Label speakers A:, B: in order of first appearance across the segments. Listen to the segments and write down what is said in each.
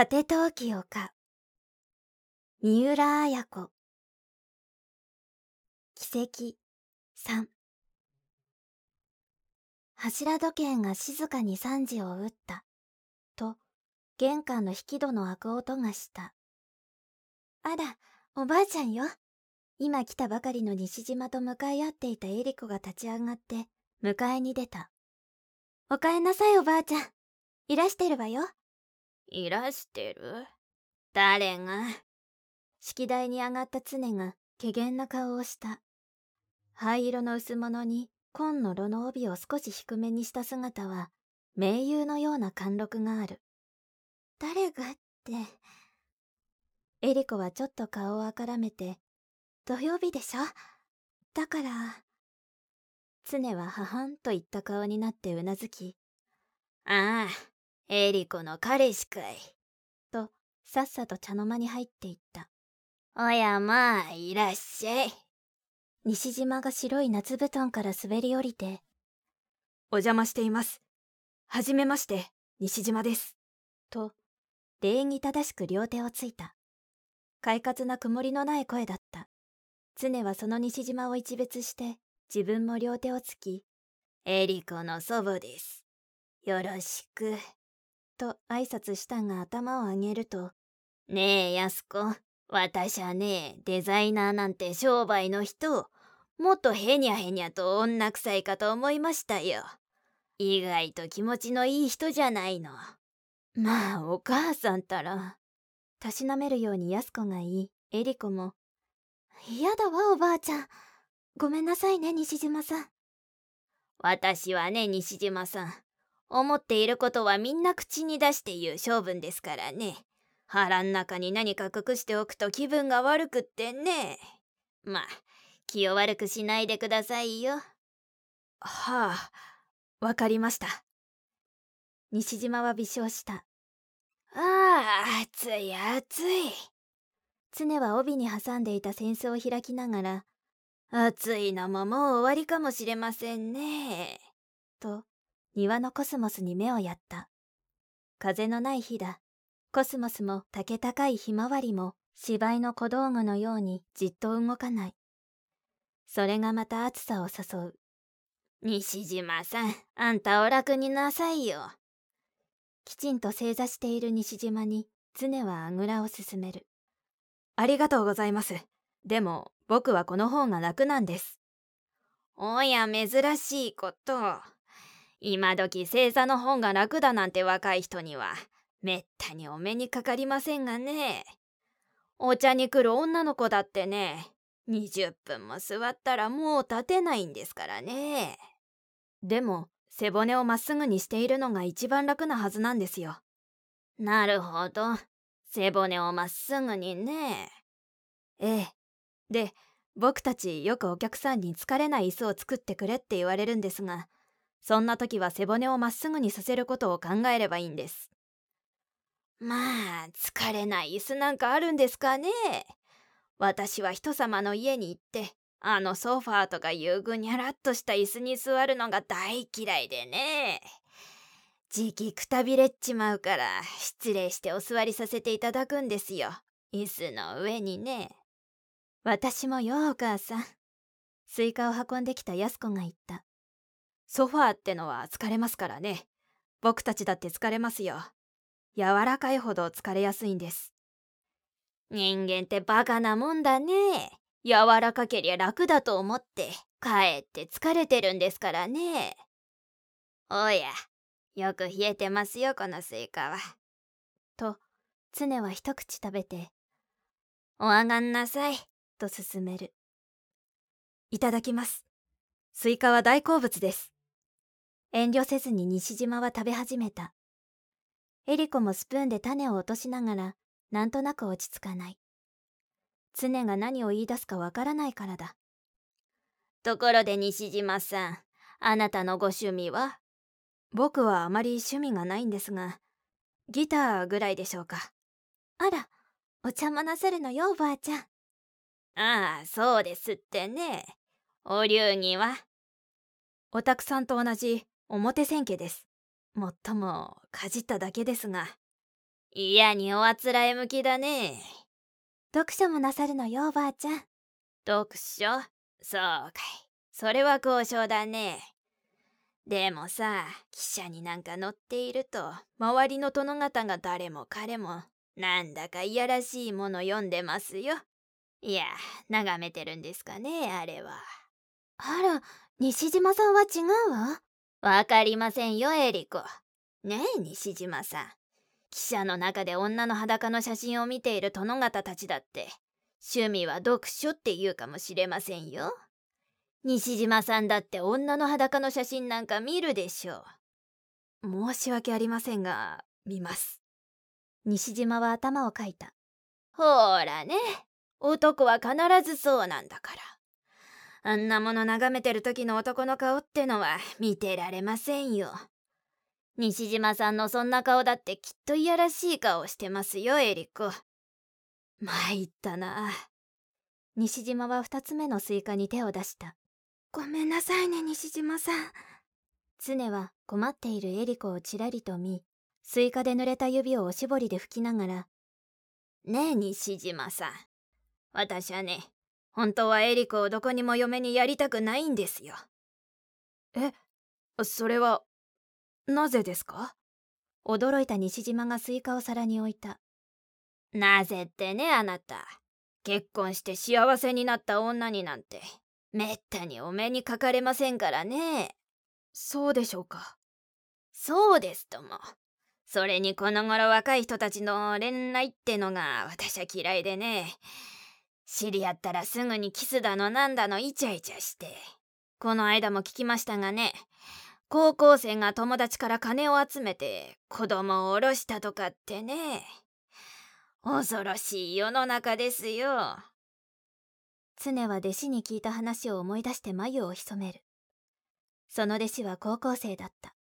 A: 果て陶器をか三浦綾子。奇跡。3柱時計が静かに3時を打った。と玄関の引き戸の開く音がした。あらおばあちゃんよ。今来たばかりの西島と向かい合っていたエリコが立ち上がって迎えに出た。おかえなさいおばあちゃん。いらしてるわよ。
B: いらしてる？誰が？
A: 式台に上がった常が怪げな顔をした。灰色の薄物に紺の炉の帯を少し低めにした姿は盟友のような貫禄がある。誰がって。エリコはちょっと顔をあからめて土曜日でしょ？だから。常はははんと言った顔になってうなずき
B: ああ。エリコの彼氏かい。
A: と、さっさと茶の間に入っていった。
B: おやまあ、いらっしゃい。
A: 西島が白い夏布団から滑り降りて、
C: お邪魔しています。はじめまして、西島です。
A: と、礼儀正しく両手をついた。快活な曇りのない声だった。常はその西島を一別して、自分も両手をつき、
B: エリコの祖母です。よろしく。
A: と挨拶したが頭を上げると、
B: ねえ、やすこ、私はね、デザイナーなんて商売の人、もっとへにゃへにゃと女臭いかと思いましたよ。意外と気持ちのいい人じゃないの。
A: まあ、お母さんたら。たしなめるようにやす子が言い、エリコも、嫌だわ、おばあちゃん。ごめんなさいね、西島さん。
B: 私はね、西島さん。思っていることはみんな口に出して言う性分ですからね。腹ん中に何か隠しておくと気分が悪くってね。まあ、気を悪くしないでくださいよ。
C: はあ、わかりました。
A: 西島は微笑した。
B: ああ、暑い暑い。
A: 常は帯に挟んでいた扇子を開きながら、
B: 暑いのももう終わりかもしれませんね。
A: と、庭のコスモスに目をやった。風のない日だ。コスモスも竹高いひまわりも芝居の小道具のようにじっと動かない。それがまた暑さを誘う。
B: 西島さん、あんたお楽になさいよ。
A: きちんと正座している西島に常はあぐらを進める。
C: ありがとうございます。でも僕はこの方が楽なんです。
B: おや珍しいこと。今時星座の本が楽だなんて若い人にはめったにお目にかかりませんがね。お茶に来る女の子だってね、20分も座ったらもう立てないんですからね。
C: でも、背骨をまっすぐにしているのが一番楽なはずなんですよ。
B: なるほど。背骨をまっすぐにね。
C: ええ。で、僕たちよくお客さんに疲れない椅子を作ってくれって言われるんですが、そんな時は背骨をまっすぐにさせることを考えればいいんです。
B: まあ、疲れない椅子なんかあるんですかね。私は人様の家に行って、あのソファーとかいうぐにゃらっとした椅子に座るのが大嫌いでね。じきくたびれっちまうから失礼してお座りさせていただくんですよ。椅子の上にね。
A: 私もよお母さん。スイカを運んできた安子が言った。
C: ソファーってのは疲れますからね。僕たちだって疲れますよ。柔らかいほど疲れやすいんです。
B: 人間ってバカなもんだね。柔らかけりゃ楽だと思って、かえって疲れてるんですからね。おや、よく冷えてますよ、このスイカは。
A: と、常は一口食べて、
B: お上がんなさい、
A: と勧める。
C: いただきます。スイカは大好物です。
A: 遠慮せずに西島は食べ始めた。エリコもスプーンで種を落としながら、なんとなく落ち着かない。常が何を言い出すかわからないからだ。
B: ところで西島さん、あなたのご趣味は？
C: 僕はあまり趣味がないんですが、ギターぐらいでしょうか。
A: あら、お茶もなさるのよ、おばあちゃん。
B: ああ、そうですってね。お流儀は？
C: おたくさんと同じ表千家です。もっともかじっただけですが
B: 嫌におあつらえ向きだね。
A: 読書もなさるのよおばあちゃん
B: 読書？そうかい。それは交渉だね。でもさ、汽車になんか乗っていると、周りの殿方が誰も彼も、なんだかいやらしいもの読んでますよ。いや、眺めてるんですかね、あれは。
A: あら西島さんは違うわ
B: わかりませんよ、エリコ。ねえ、西島さん。汽車の中で女の裸の写真を見ている殿方たちだって、趣味は読書って言うかもしれませんよ。西島さんだって女の裸の写真なんか見るでしょ
C: う。申し訳ありませんが、見ます。
A: 西島は頭をかいた。
B: ほらね、男は必ずそうなんだから。あんなもの眺めてる時の男の顔ってのは見てられませんよ。西島さんのそんな顔だってきっといやらしい顔してますよ、エリコ。
C: 参ったな。
A: 西島は二つ目のスイカに手を出した。
D: ごめんなさいね、西島さん。
A: 常は困っているエリコをちらりと見、スイカで濡れた指をおしぼりで拭きながら、
B: ねえ、西島さん。私はね、本当はエリコをどこにも嫁にやりたくないんですよ。
C: え、それは、なぜですか？
A: 驚いた西島がスイカを皿に置いた。
B: なぜってね、あなた。結婚して幸せになった女になんて、めったにお目にかかれませんからね。
C: そうでしょうか。
B: そうですとも。それにこの頃若い人たちの恋愛ってのが私は嫌いでね。知り合ったらすぐにキスだのなんだのイチャイチャして。この間も聞きましたがね、高校生が友達から金を集めて子供を下ろしたとかってね。恐ろしい世の中ですよ。
A: 常は弟子に聞いた話を思い出して眉を潜める。その弟子は高校生だった。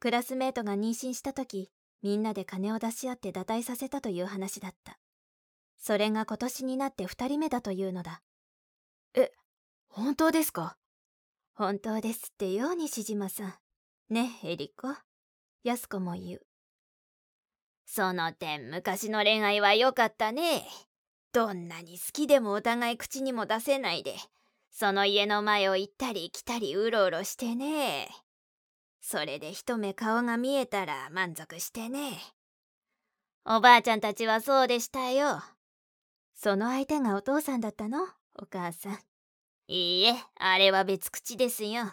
A: クラスメートが妊娠した時、みんなで金を出し合って堕胎させたという話だった。それが今年になって二人目だというのだ。
C: え、本当ですか？
A: 本当ですってよ、西島さん。ね、エリコ。安子も言う。
B: その点、昔の恋愛は良かったね。どんなに好きでもお互い口にも出せないで、その家の前を行ったり来たりうろうろしてね。それで一目顔が見えたら満足してね。おばあちゃんたちはそうでしたよ。
A: その相手がお父さんだったの？お母さん。
B: いいえ、あれは別口ですよ。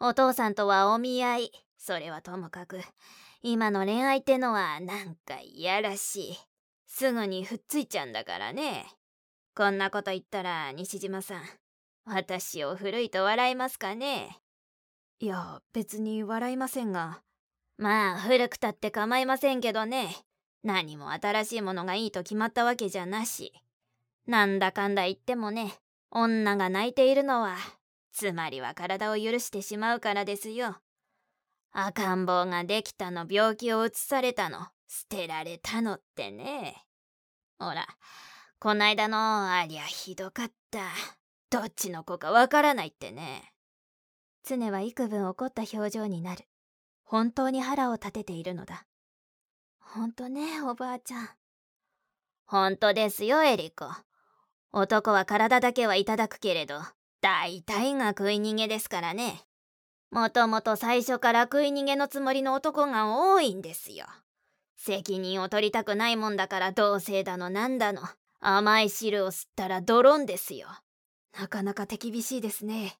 B: お父さんとはお見合い。それはともかく、今の恋愛ってのはなんかいやらしい。すぐにふっついちゃうんだからね。こんなこと言ったら西島さん、私を古いと笑いますかね？
C: いや、別に笑いませんが。
B: まあ、古くたって構いませんけどね。何も新しいものがいいと決まったわけじゃなし。なんだかんだ言ってもね、女が泣いているのは、つまりは体を許してしまうからですよ。赤ん坊ができたの、病気を移されたの、捨てられたのってね。ほら、こないだのありゃひどかった。どっちの子かわからないってね。
A: 常は幾分怒った表情になる。本当に腹を立てているのだ。ほんとね、おばあちゃん。
B: ほんとですよ、エリコ。男は体だけはいただくけれど、大体が食い逃げですからね。もともと最初から食い逃げのつもりの男が多いんですよ。責任を取りたくないもんだから同性だのなんだの。甘い汁を吸ったらドロンですよ。
C: なかなか手厳しいですね。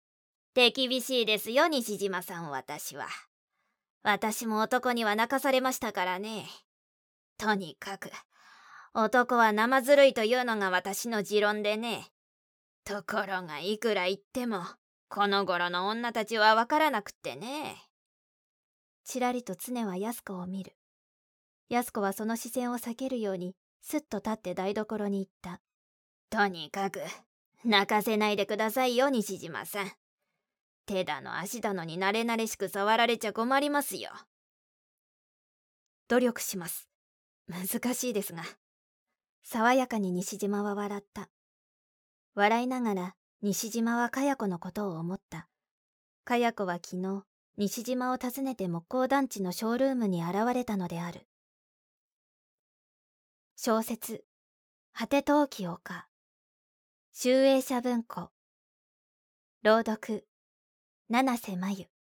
B: 手厳しいですよ、西島さん、私は。私も男には泣かされましたからね。とにかく、男は生ずるいというのが私の持論でね。ところがいくら言っても、この頃の女たちはわからなくってね。
A: ちらりと常は安子を見る。安子はその視線を避けるように、すっと立って台所に行った。
B: とにかく、泣かせないでくださいよ、西島さん。手だの足だのに慣れ慣れしく触られちゃ困りますよ。
C: 努力します。難しいですが。
A: 爽やかに西島は笑った。笑いながら西島はかや子のことを思った。かや子は昨日、西島を訪ねて木工団地のショールームに現れたのである。小説果て陶器丘集英社文庫朗読七瀬真由